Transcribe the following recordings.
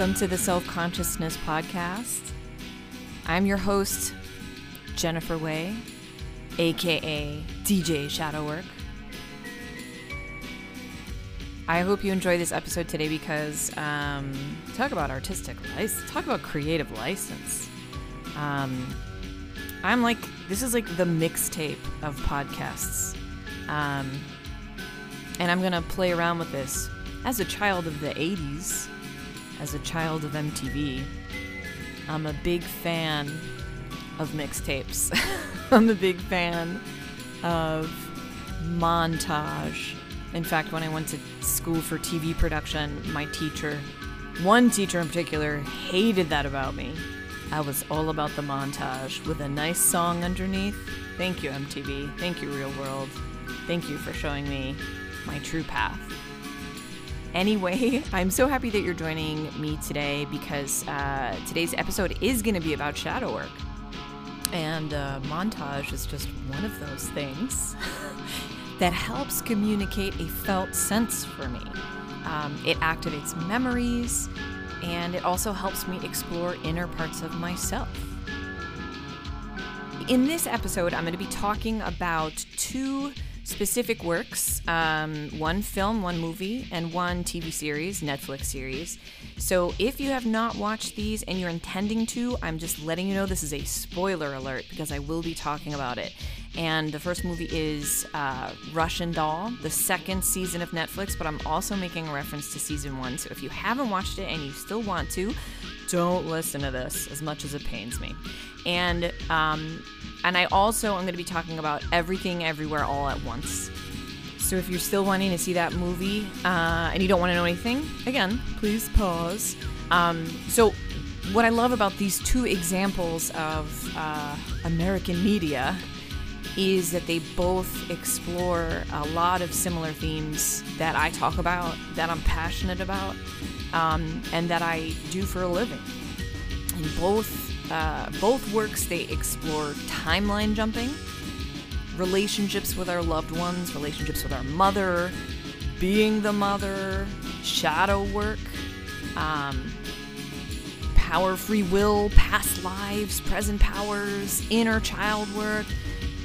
Welcome to the Self Consciousness Podcast. I'm your host, Jennifer Wai, aka DJ Shadowwork. I hope you enjoy this episode today because um, talk about artistic license, talk about creative license. Um, I'm like, this is like the mixtape of podcasts. Um, and I'm going to play around with this as a child of the 80s, as a child of MTV. I'm a big fan of mixtapes. I'm a big fan of montage. In fact, when I went to school for TV production, my teacher, one teacher in particular, hated that about me. I was all about the montage with a nice song underneath. Thank you, MTV. Thank you, Real World. Thank you for showing me my true path. Anyway, I'm so happy that you're joining me today because uh, today's episode is going to be about shadow work. And uh, montage is just one of those things that helps communicate a felt sense for me. Um, it activates memories and it also helps me explore inner parts of myself. In this episode, I'm going to be talking about two specific works um, one film, one movie, and one TV series, Netflix series. So if you have not watched these and you're intending to, I'm just letting you know this is a spoiler alert because I will be talking about it. And the first movie is uh, Russian Doll, the second season of Netflix, but I'm also making a reference to season one. So if you haven't watched it and you still want to, don't listen to this as much as it pains me. And um, and I also am going to be talking about everything, everywhere, all at once. So if you're still wanting to see that movie uh, and you don't want to know anything, again, please pause. Um, so what I love about these two examples of uh, American media is that they both explore a lot of similar themes that I talk about, that I'm passionate about, um, and that I do for a living. And both uh, both works they explore timeline jumping, relationships with our loved ones, relationships with our mother, being the mother, shadow work, um, power, free will, past lives, present powers, inner child work,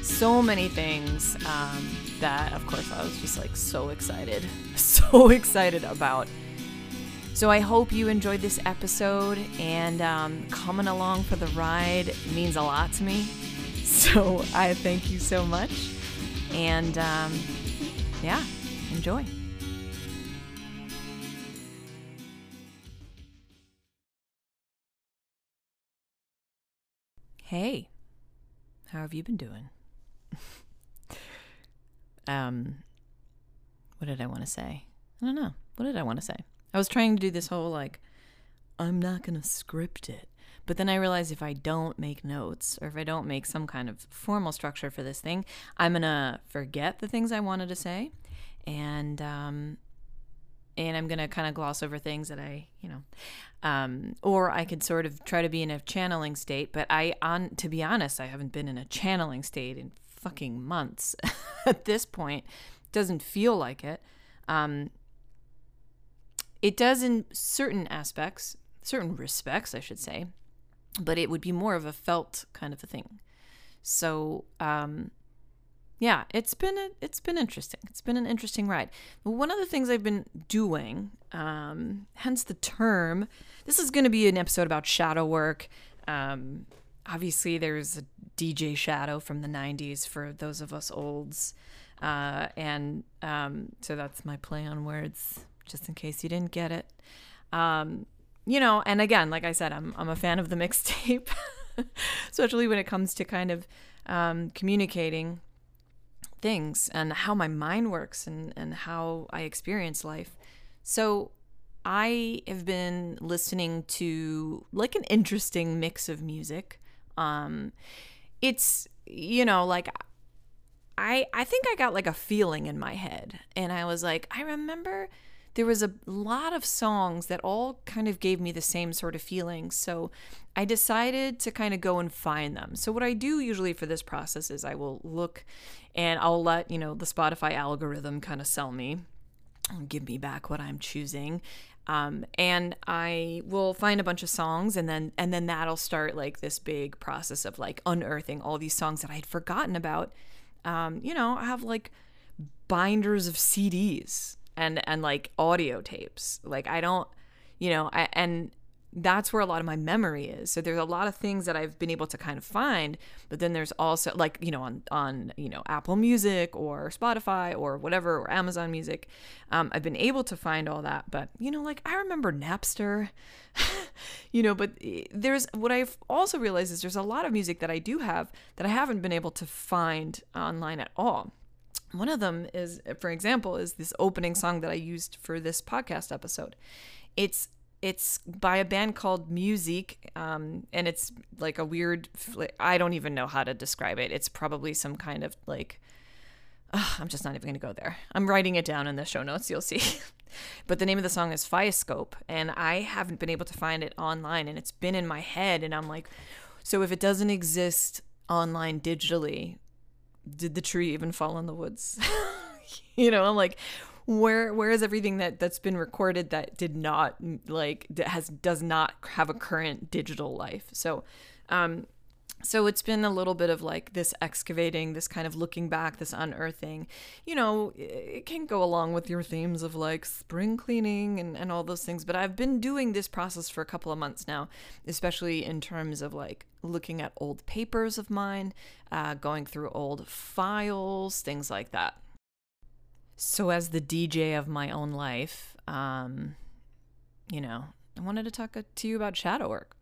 so many things um, that, of course, I was just like so excited, so excited about. So I hope you enjoyed this episode and um, coming along for the ride means a lot to me. So I thank you so much. And um, yeah, enjoy. Hey, how have you been doing? Um, what did I want to say? I don't know. What did I want to say? I was trying to do this whole like, I'm not going to script it. But then I realized if I don't make notes or if I don't make some kind of formal structure for this thing, I'm going to forget the things I wanted to say. And, um, and I'm to kind of gloss over things that I, you know, um, or I could sort of try to be in a channeling state. But I, on to be honest, I haven't been in a channeling state in fucking months. At this point, doesn't feel like it. Um, it does in certain aspects, certain respects, I should say, but it would be more of a felt kind of a thing. So, um, yeah, it's been a, it's been interesting. It's been an interesting ride. One of the things I've been doing, um, hence the term. This is going to be an episode about shadow work. Um, obviously, there's a DJ Shadow from the '90s for those of us olds, uh, and um, so that's my play on words just in case you didn't get it. Um, you know, and again, like I said, I'm I'm a fan of the mixtape, especially when it comes to kind of um, communicating things and how my mind works and and how I experience life. So I have been listening to like an interesting mix of music. Um, it's you know like I I think I got like a feeling in my head, and I was like, I remember there was a lot of songs that all kind of gave me the same sort of feeling. So I decided to kind of go and find them. So what I do usually for this process is I will look and I'll let, you know, the Spotify algorithm kind of sell me and give me back what I'm choosing. Um, and I will find a bunch of songs and then and then that'll start like this big process of like unearthing all these songs that I had forgotten about. Um, you know, I have like binders of CDs and and like audio tapes. Like I don't, you know, I and that's where a lot of my memory is. So there's a lot of things that I've been able to kind of find, but then there's also like, you know, on on, you know, Apple Music or Spotify or whatever or Amazon Music. Um, I've been able to find all that, but you know, like I remember Napster. you know, but eh, there's what I've also realized is there's a lot of music that I do have that I haven't been able to find online at all. One of them is, for example, is this opening song that I used for this podcast episode. It's it's by a band called Mu-ziq, um, and it's like a weird. I don't even know how to describe it. It's probably some kind of like. I'm just not even going to go there. I'm writing it down in the show notes. You'll see. but the name of the song is Phiescope, and I haven't been able to find it online, and it's been in my head, and I'm like, so if it doesn't exist online digitally, did the tree even fall in the woods? you know, I'm like, where where is everything that that's been recorded that did not like that has does not have a current digital life? So um so it's been a little bit of like this excavating this kind of looking back this unearthing. You know it can go along with your themes of like spring cleaning and, and all those things but i've been doing this process for a couple of months now especially in terms of like looking at old papers of mine uh, going through old files things like that so, as the DJ of my own life, um, you know, I wanted to talk to you about shadow work.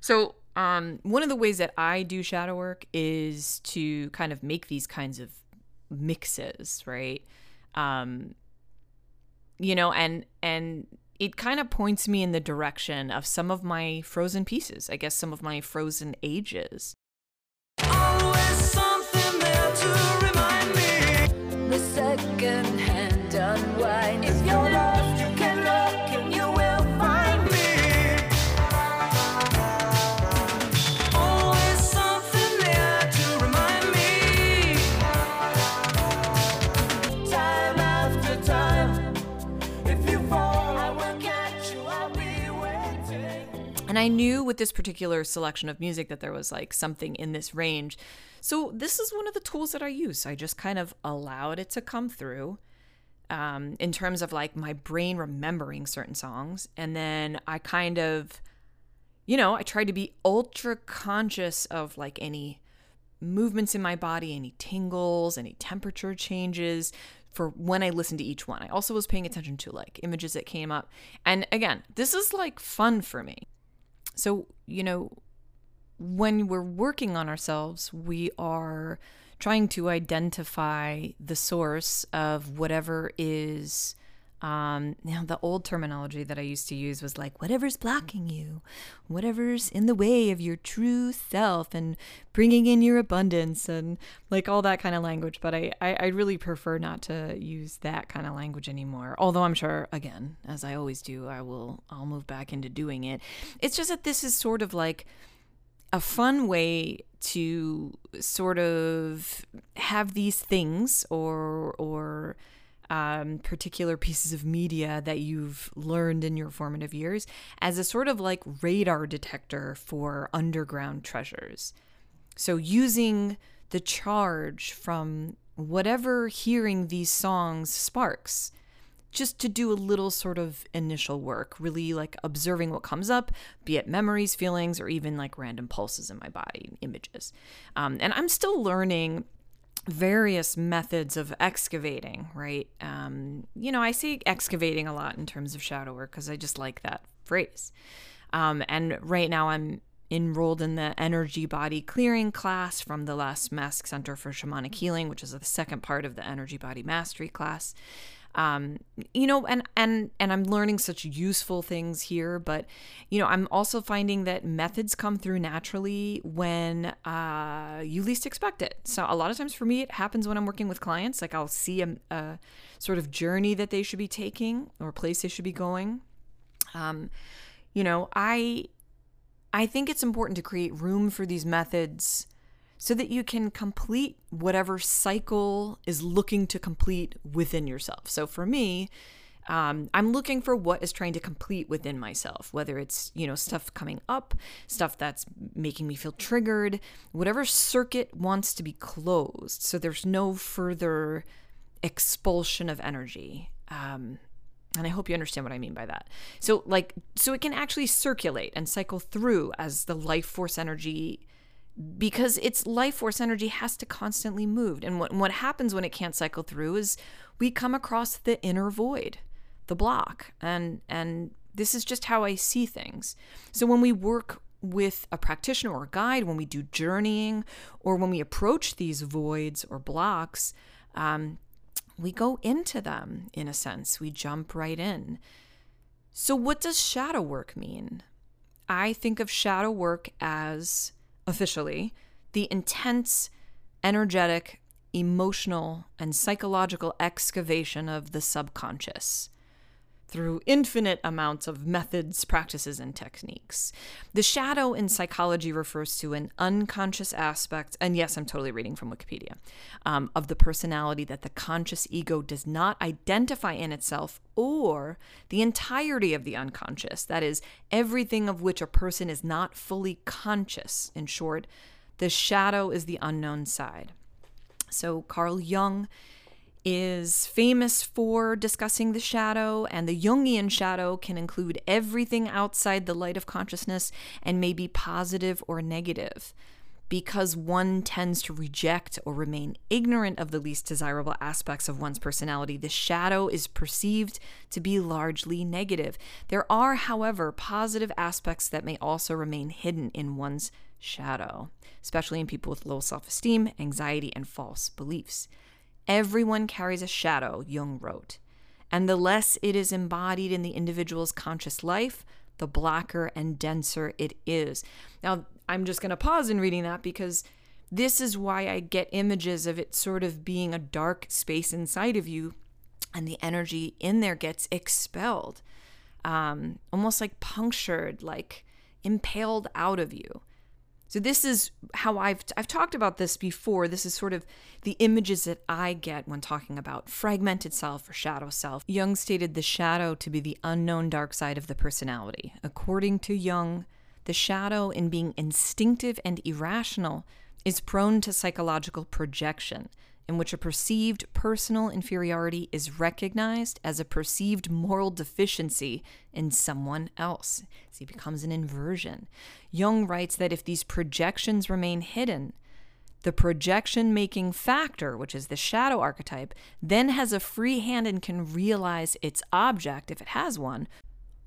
So, um, one of the ways that I do shadow work is to kind of make these kinds of mixes, right? Um, you know, and and it kind of points me in the direction of some of my frozen pieces. I guess some of my frozen ages. second-hand unwind. And I knew with this particular selection of music that there was like something in this range so this is one of the tools that I use. I just kind of allowed it to come through um, in terms of like my brain remembering certain songs. And then I kind of, you know, I tried to be ultra conscious of like any movements in my body, any tingles, any temperature changes for when I listened to each one. I also was paying attention to like images that came up. And again, this is like fun for me. So, you know, when we're working on ourselves, we are trying to identify the source of whatever is. Um, now, the old terminology that I used to use was like, whatever's blocking you, whatever's in the way of your true self, and bringing in your abundance, and like all that kind of language. But I, I, I really prefer not to use that kind of language anymore. Although I'm sure, again, as I always do, I will, I'll move back into doing it. It's just that this is sort of like a fun way to sort of have these things or or um, particular pieces of media that you've learned in your formative years as a sort of like radar detector for underground treasures. So using the charge from whatever hearing these songs sparks just to do a little sort of initial work, really like observing what comes up, be it memories, feelings, or even like random pulses in my body, images. Um, and I'm still learning various methods of excavating, right? Um, you know, I say excavating a lot in terms of shadow work because I just like that phrase. Um, and right now I'm enrolled in the energy body clearing class from the Last Mask Center for Shamanic Healing, which is the second part of the energy body mastery class um, you know and and and i'm learning such useful things here but you know i'm also finding that methods come through naturally when uh, you least expect it. So a lot of times for me it happens when i'm working with clients. Like i'll see a, a sort of journey that they should be taking or place they should be going. Um, you know i i think it's important to create room for these methods so that you can complete whatever cycle is looking to complete within yourself. So for me, Um, I'm looking for what is trying to complete within myself, whether it's, you know, stuff coming up, stuff that's making me feel triggered, whatever circuit wants to be closed. So there's no further expulsion of energy. Um, and I hope you understand what I mean by that. So, like, so it can actually circulate and cycle through as the life force energy because its life force energy has to constantly move. And what, what happens when it can't cycle through is we come across the inner void, the block. And, and this is just how I see things. So when we work with a practitioner or a guide, when we do journeying, or when we approach these voids or blocks, um, we go into them in a sense. We jump right in. So, what does shadow work mean? I think of shadow work as officially, the intense, energetic, emotional, and psychological excavation of the subconscious through infinite amounts of methods, practices, and techniques. The shadow in psychology refers to an unconscious aspect, and yes, I'm totally reading from Wikipedia, um, of the personality that the conscious ego does not identify in itself or the entirety of the unconscious, that is, everything of which a person is not fully conscious. In short, the shadow is the unknown side. So, Carl Jung is famous for discussing the shadow, and the Jungian shadow can include everything outside the light of consciousness and may be positive or negative. Because one tends to reject or remain ignorant of the least desirable aspects of one's personality, the shadow is perceived to be largely negative. There are, however, positive aspects that may also remain hidden in one's shadow, especially in people with low self esteem, anxiety, and false beliefs. Everyone carries a shadow, Jung wrote, and the less it is embodied in the individual's conscious life, the blacker and denser it is. Now, I'm just going to pause in reading that because this is why I get images of it sort of being a dark space inside of you and the energy in there gets expelled, um, almost like punctured, like impaled out of you. So this is how I've I've talked about this before. This is sort of the images that I get when talking about fragmented self or shadow self. Jung stated the shadow to be the unknown dark side of the personality. According to Jung, the shadow in being instinctive and irrational is prone to psychological projection in which a perceived personal inferiority is recognized as a perceived moral deficiency in someone else. See, it becomes an inversion. Jung writes that if these projections remain hidden, the projection making factor, which is the shadow archetype, then has a free hand and can realize its object, if it has one,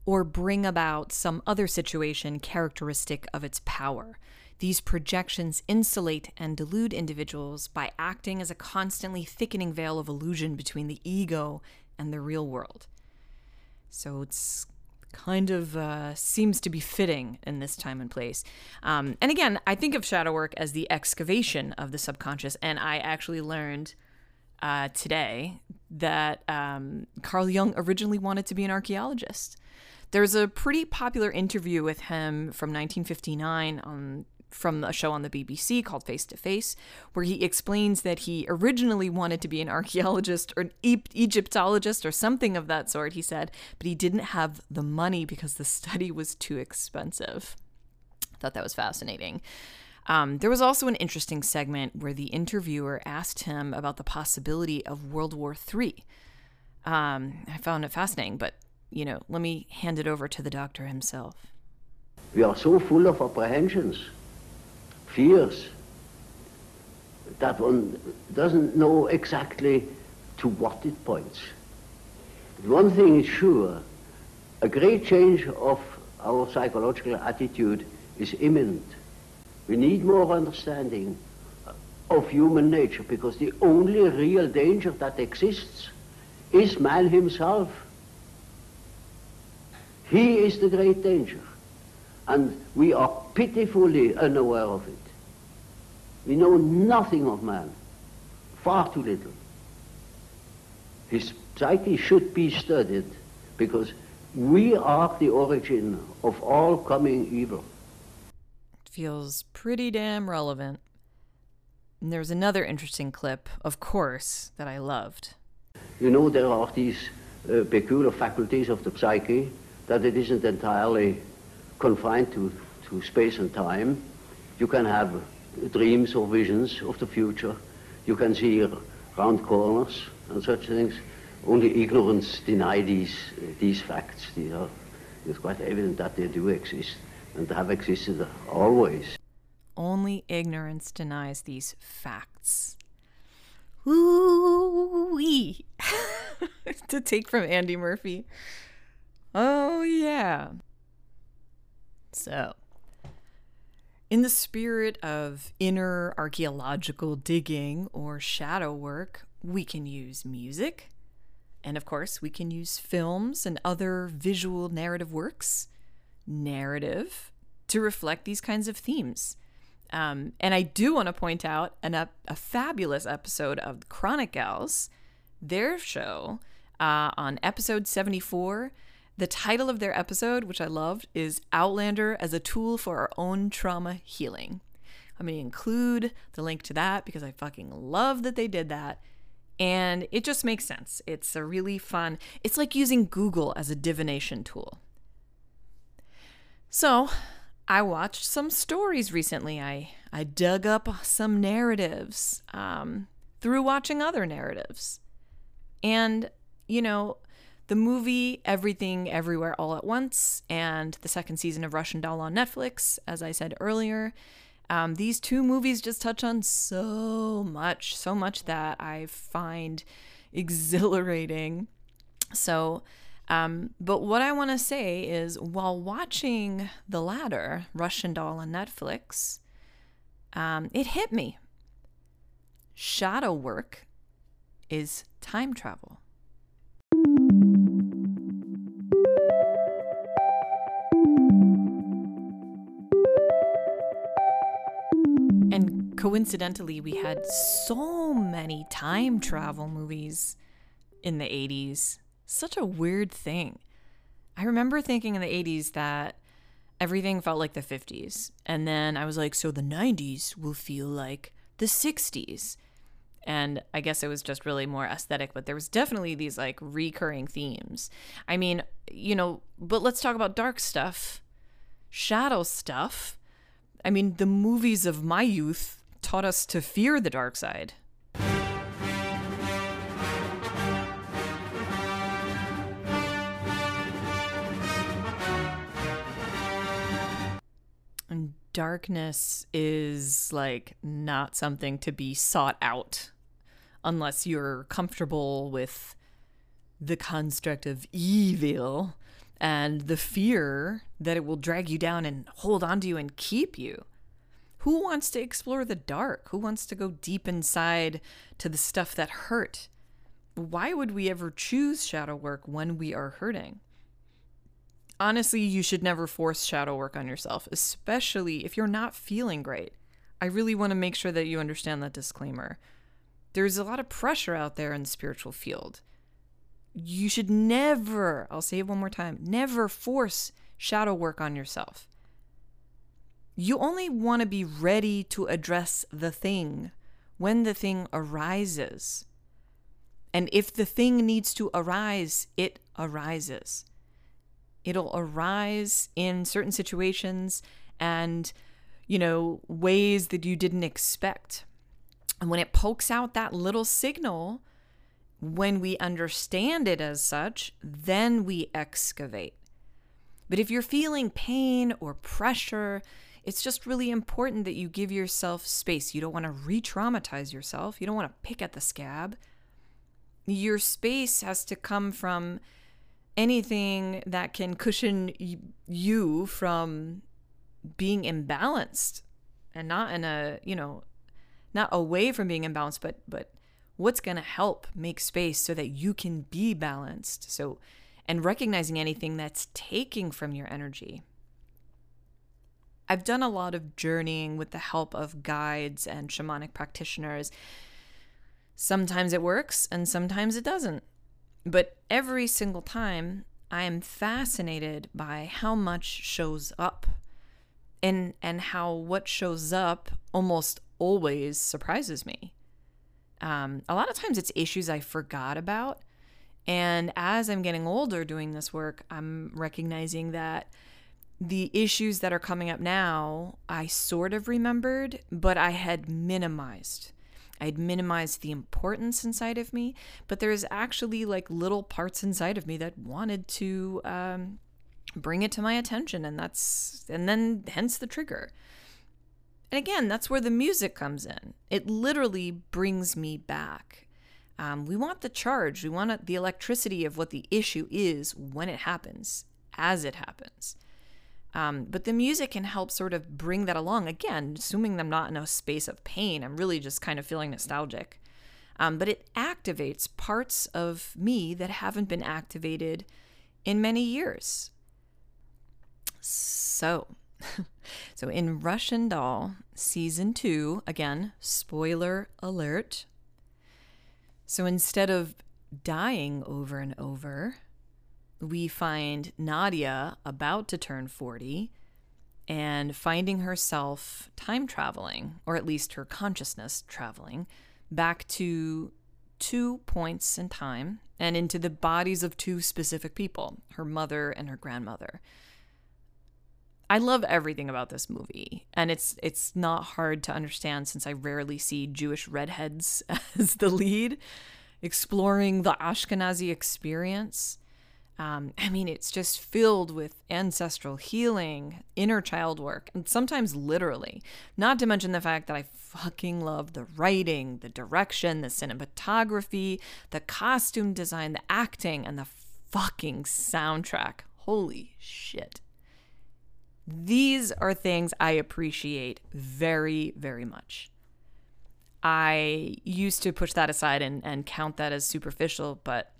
or bring about some other situation characteristic of its power. These projections insulate and delude individuals by acting as a constantly thickening veil of illusion between the ego and the real world. So it's kind of uh, seems to be fitting in this time and place. Um, and again, I think of shadow work as the excavation of the subconscious. And I actually learned uh, today that um, Carl Jung originally wanted to be an archaeologist. There's a pretty popular interview with him from 1959 on from a show on the BBC called Face to Face, where he explains that he originally wanted to be an archaeologist or an e- Egyptologist or something of that sort, he said, but he didn't have the money because the study was too expensive. I thought that was fascinating. Um, there was also an interesting segment where the interviewer asked him about the possibility of World War III. Um, I found it fascinating, but you know, let me hand it over to the doctor himself. We are so full of apprehensions fears that one doesn't know exactly to what it points. One thing is sure, a great change of our psychological attitude is imminent. We need more understanding of human nature because the only real danger that exists is man himself. He is the great danger and we are pitifully unaware of it. We know nothing of man, far too little. His psyche should be studied because we are the origin of all coming evil. Feels pretty damn relevant. And there's another interesting clip, of course, that I loved. You know, there are these uh, peculiar faculties of the psyche, that it isn't entirely confined to, to space and time. You can have dreams or visions of the future. You can see round corners and such things. Only ignorance deny these, uh, these facts. These are, it's quite evident that they do exist and have existed always. Only ignorance denies these facts. Ooh-wee. to take from Andy Murphy. Oh, yeah. So, in the spirit of inner archaeological digging or shadow work, we can use music. And of course, we can use films and other visual narrative works, narrative, to reflect these kinds of themes. Um, and I do want to point out an, a, a fabulous episode of Chronic Gals, their show, uh, on episode 74. The title of their episode, which I loved, is Outlander as a Tool for Our Own Trauma Healing. I'm going to include the link to that because I fucking love that they did that. And it just makes sense. It's a really fun, it's like using Google as a divination tool. So, I watched some stories recently. I, I dug up some narratives um, through watching other narratives. And, you know, the movie Everything Everywhere All at Once and the second season of Russian Doll on Netflix, as I said earlier, um, these two movies just touch on so much, so much that I find exhilarating. So, um, but what I want to say is while watching The latter, Russian Doll on Netflix, um, it hit me. Shadow work is time travel. Coincidentally, we had so many time travel movies in the 80s such a weird thing. I remember thinking in the 80s that everything felt like the 50s. And then I was like, so the 90s will feel like the 60s. And I guess it was just really more aesthetic, but there was definitely these like recurring themes. I mean, you know, but let's talk about dark stuff, shadow stuff. I mean, the movies of my youth taught us to fear the dark side. darkness is like not something to be sought out unless you're comfortable with the construct of evil and the fear that it will drag you down and hold on to you and keep you. Who wants to explore the dark? Who wants to go deep inside to the stuff that hurt? Why would we ever choose shadow work when we are hurting? honestly, you should never force shadow work on yourself, especially if you're not feeling great. I really want to make sure that you understand that disclaimer. There's a lot of pressure out there in the spiritual field. You should never, I'll say it one more time, never force shadow work on yourself. You only want to be ready to address the thing when the thing arises. And if the thing needs to arise, it arises. It'll arise in certain situations and, you know, ways that you didn't expect. And when it pokes out that little signal, when we understand it as such, then we excavate. But if you're feeling pain or pressure, it's just really important that you give yourself space. You don't want to re traumatize yourself, you don't want to pick at the scab. Your space has to come from anything that can cushion you from being imbalanced and not in a you know not away from being imbalanced but but what's going to help make space so that you can be balanced so and recognizing anything that's taking from your energy i've done a lot of journeying with the help of guides and shamanic practitioners. Sometimes it works and sometimes it doesn't. But every single time, I am fascinated by how much shows up and and how what shows up almost always surprises me. Um, a lot of times it's issues I forgot about, And as I'm getting older doing this work, I'm recognizing that the issues that are coming up now, I sort of remembered, but I had minimized. I'd minimized the importance inside of me, but there's actually like little parts inside of me that wanted to um, bring it to my attention, and that's, and then hence the trigger. And again, that's where the music comes in. It literally brings me back. Um, we want the charge, we want the electricity of what the issue is when it happens, as it happens. Um, but the music can help sort of bring that along. Again, assuming I'm not in a space of pain, I'm really just kind of feeling nostalgic. Um, but it activates parts of me that haven't been activated in many years. So, so in Russian Doll season two, again, spoiler alert. So instead of dying over and over, we find Nadia about to turn 40 and finding herself time traveling, or at least her consciousness traveling, back to two points in time and into the bodies of two specific people her mother and her grandmother. I love everything about this movie, and it's it's not hard to understand since I rarely see Jewish redheads as the lead, exploring the Ashkenazi experience. Um, I mean, it's just filled with ancestral healing, inner child work, and sometimes literally. Not to mention the fact that I fucking love the writing, the direction, the cinematography, the costume design, the acting, and the fucking soundtrack. Holy shit. These are things I appreciate very, very much. I used to push that aside and, and count that as superficial, but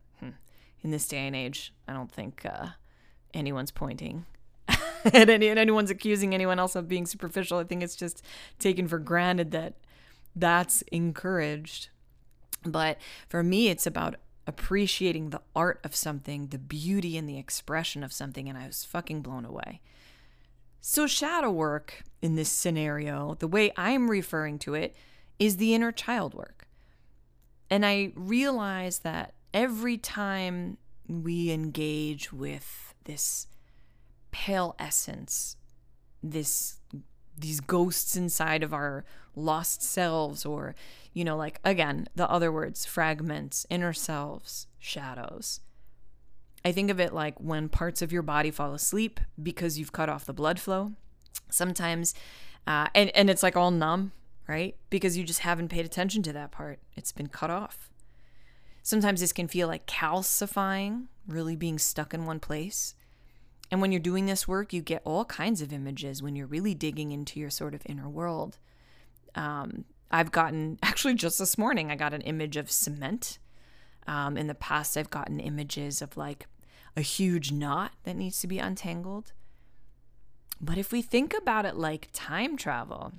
in this day and age, I don't think uh, anyone's pointing at any, and anyone's accusing anyone else of being superficial. I think it's just taken for granted that that's encouraged. But for me, it's about appreciating the art of something, the beauty and the expression of something, and I was fucking blown away. So, shadow work in this scenario, the way I'm referring to it, is the inner child work. And I realize that every time we engage with this pale essence, this these ghosts inside of our lost selves or you know like again the other words fragments inner selves shadows. I think of it like when parts of your body fall asleep because you've cut off the blood flow. Sometimes uh, and and it's like all numb right? Because you just haven't paid attention to that part. It's been cut off Sometimes this can feel like calcifying, really being stuck in one place. And when you're doing this work, you get all kinds of images when you're really digging into your sort of inner world. Um, I've gotten, actually, just this morning, I got an image of cement. Um, in the past, I've gotten images of like a huge knot that needs to be untangled. But if we think about it like time travel,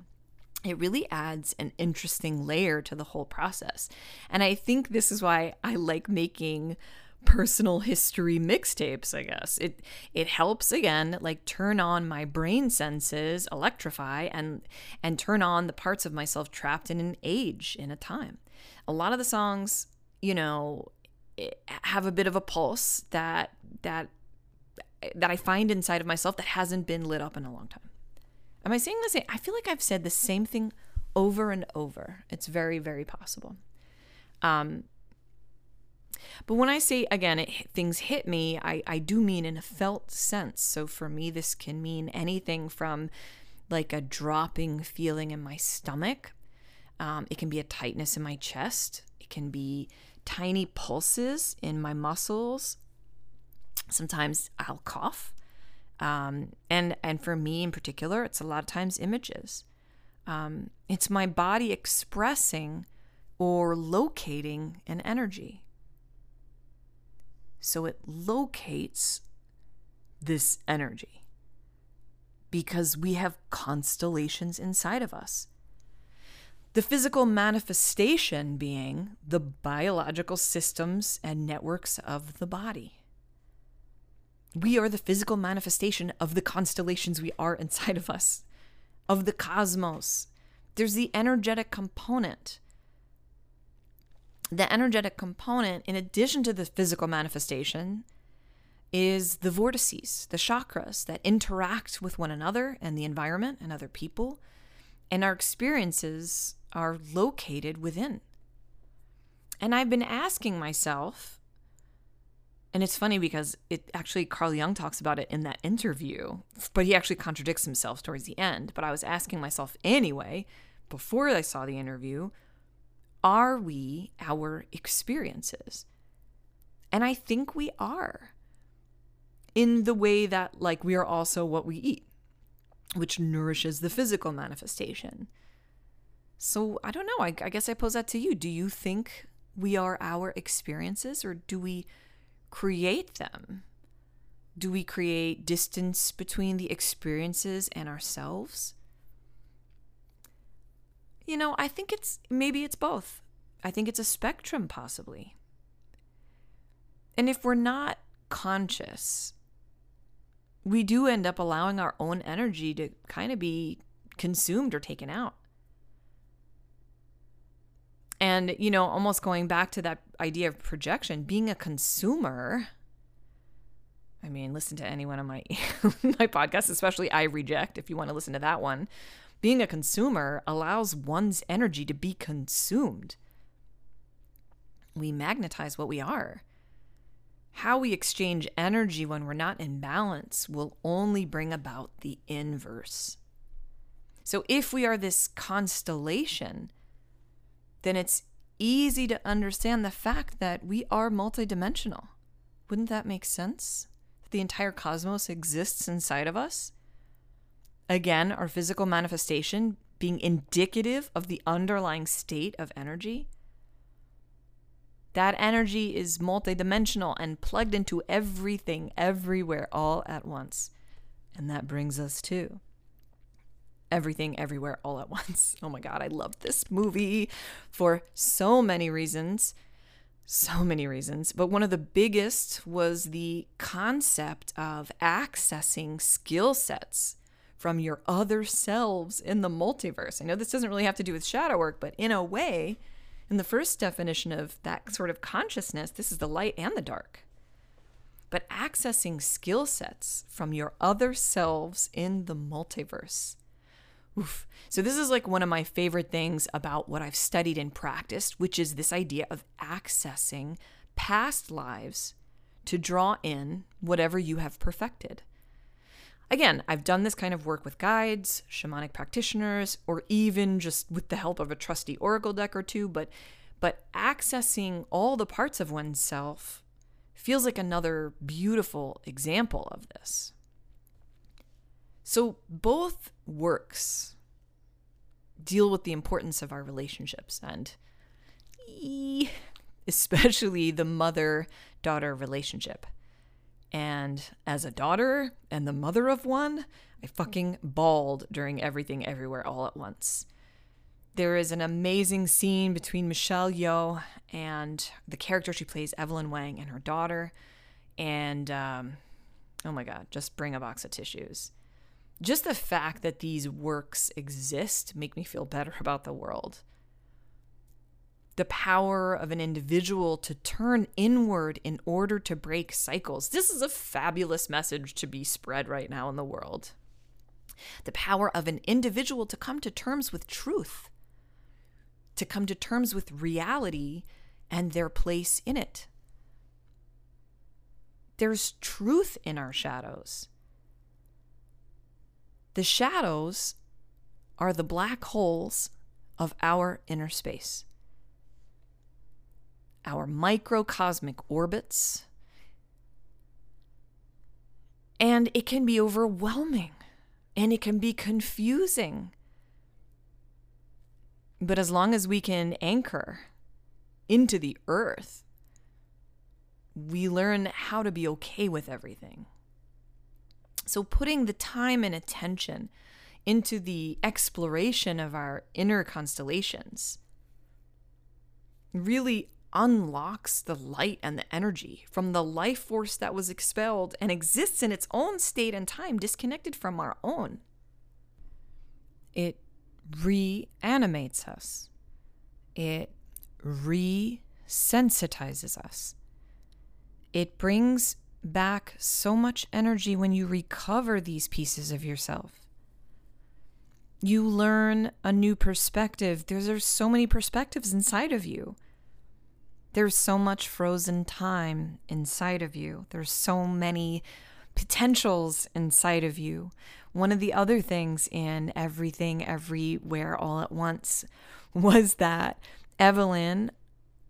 it really adds an interesting layer to the whole process. And I think this is why I like making personal history mixtapes, I guess. It it helps again like turn on my brain senses, electrify and and turn on the parts of myself trapped in an age, in a time. A lot of the songs, you know, eh, have a bit of a pulse that that that I find inside of myself that hasn't been lit up in a long time. Am I saying the same? I feel like I've said the same thing over and over. It's very, very possible. Um, but when I say again, it, things hit me, I, I do mean in a felt sense. So for me, this can mean anything from like a dropping feeling in my stomach. Um, it can be a tightness in my chest. It can be tiny pulses in my muscles. Sometimes I'll cough. Um, and and for me in particular, it's a lot of times images. Um, it's my body expressing or locating an energy. So it locates this energy because we have constellations inside of us. The physical manifestation being the biological systems and networks of the body. We are the physical manifestation of the constellations we are inside of us, of the cosmos. There's the energetic component. the energetic component, in addition to the physical manifestation, is the vortices, the chakras that interact with one another and the environment and other people. And our experiences are located within. And I've been asking myself, and it's funny because it actually Carl Jung talks about it in that interview, but he actually contradicts himself towards the end. But I was asking myself anyway, before I saw the interview, are we our experiences? And I think we are in the way that, like, we are also what we eat, which nourishes the physical manifestation. So I don't know. I, I, guess I pose that to you. Do you think we are our experiences or do we create them? Do we create distance between the experiences and ourselves? You know, I think it's maybe it's both. I think it's a spectrum, possibly. And if we're not conscious we do end up allowing our own energy to kind of be consumed or taken out. And, you know, almost going back to that idea of projection, being a consumer. I mean, listen to any one of my my podcasts, especially I Reject, if you want to listen to that one. Being a consumer allows one's energy to be consumed. We magnetize what we are. How we exchange energy when we're not in balance will only bring about the inverse. So, if we are this constellation, then it's easy to understand the fact that we are multidimensional. Wouldn't that make sense? That the entire cosmos exists inside of us? Again, our physical manifestation being indicative of the underlying state of energy. That energy is multidimensional and plugged into everything, everywhere, all at once. And that brings us to everything, everywhere, all at once. Oh my God, I love this movie for so many reasons. So many reasons. But one of the biggest was the concept of accessing skill sets from your other selves in the multiverse. I know this doesn't really have to do with shadow work, but in a way, in the first definition of that sort of consciousness, this is the light and the dark. But accessing skill sets from your other selves in the multiverse. Oof. So, this is like one of my favorite things about what I've studied and practiced, which is this idea of accessing past lives to draw in whatever you have perfected. Again, I've done this kind of work with guides, shamanic practitioners, or even just with the help of a trusty oracle deck or two, but but accessing all the parts of oneself feels like another beautiful example of this. So both works deal with the importance of our relationships and especially the mother daughter relationship. And as a daughter and the mother of one, I fucking bawled during Everything Everywhere All at Once. There is an amazing scene between Michelle Yeoh and the character she plays, Evelyn Wang, and her daughter. And um, oh my God, just bring a box of tissues. Just the fact that these works exist make me feel better about the world the power of an individual to turn inward in order to break cycles. This is a fabulous message to be spread right now in the world. The power of an individual to come to terms with truth, to come to terms with reality and their place in it. There's truth in our shadows. The shadows are the black holes of our inner space our microcosmic orbits. And it can be overwhelming and it can be confusing. But as long as we can anchor into the earth, we learn how to be okay with everything. So, putting the time and attention into the exploration of our inner constellations really unlocks the light and the energy from the life force that was expelled and exists in its own state and time, disconnected from our own. It reanimates us, it regenerates sensitizes us. It brings back so much energy when you recover these pieces of yourself. You learn a new perspective. There's, there's so many perspectives inside of you. There's so much frozen time inside of you. There's so many potentials inside of you. One of the other things in Everything, Everywhere, All at Once was that Evelyn,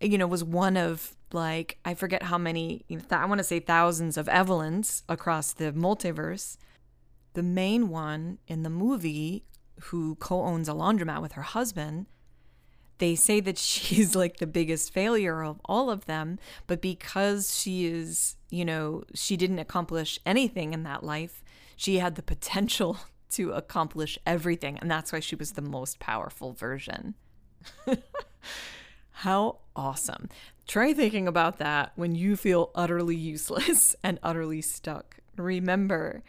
you know, was one of like, I forget how many, th- I want to say thousands of Evelyns across the multiverse. The main one in the movie, who co owns a laundromat with her husband, they say that she's like the biggest failure of all of them, but because she is, you know, she didn't accomplish anything in that life, she had the potential to accomplish everything. And that's why she was the most powerful version. How awesome. Try thinking about that when you feel utterly useless and utterly stuck. Remember,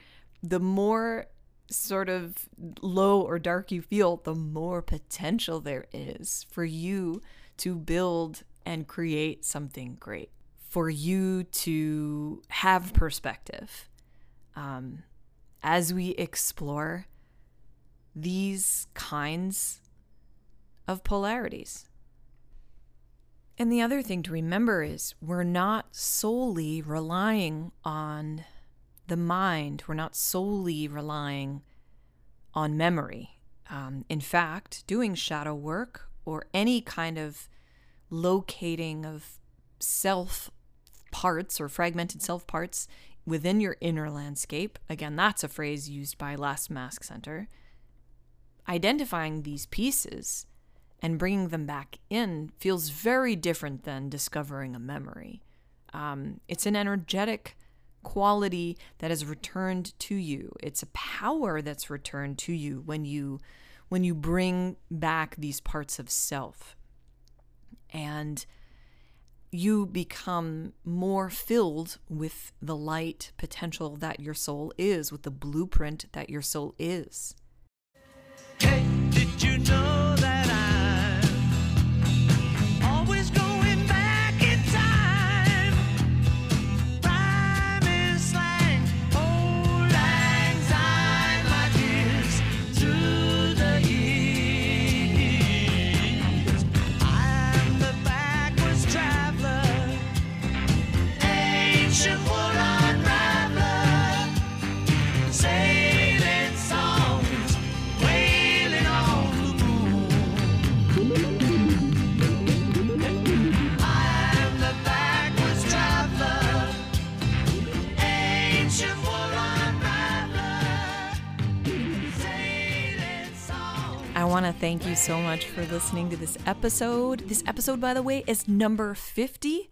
the more sort of low or dark you feel, the more potential there is for you to build and create something great, for you to have perspective. Um, as we explore these kinds of polarities. And the other thing to remember is we're not solely relying on the mind, we're not solely relying on memory. Um, in fact, doing shadow work or any kind of locating of self parts or fragmented self parts within your inner landscape, again, that's a phrase used by Last Mask Center, identifying these pieces and bringing them back in feels very different than discovering a memory. Um, it's an energetic quality that is returned to you. It's a power that's returned to you when you when you bring back these parts of self. And you become more filled with the light potential that your soul is, with the blueprint that your soul is. Hey, want to thank you so much for listening to this episode. This episode, by the way, is number 50.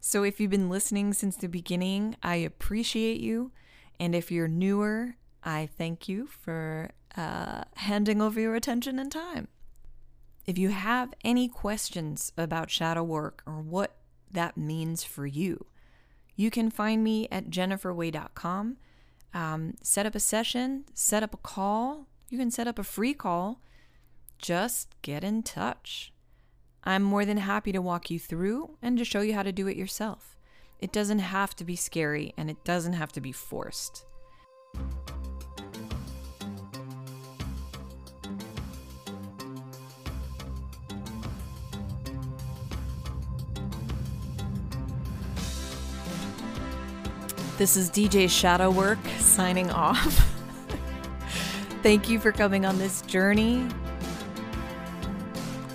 So if you've been listening since the beginning, I appreciate you. And if you're newer, I thank you for uh, handing over your attention and time. If you have any questions about shadow work or what that means for you, you can find me at jenniferwai.com. Um, set up a session, set up a call. You can set up a free call just get in touch. I'm more than happy to walk you through and to show you how to do it yourself. It doesn't have to be scary and it doesn't have to be forced. This is DJ Shadow Work signing off. Thank you for coming on this journey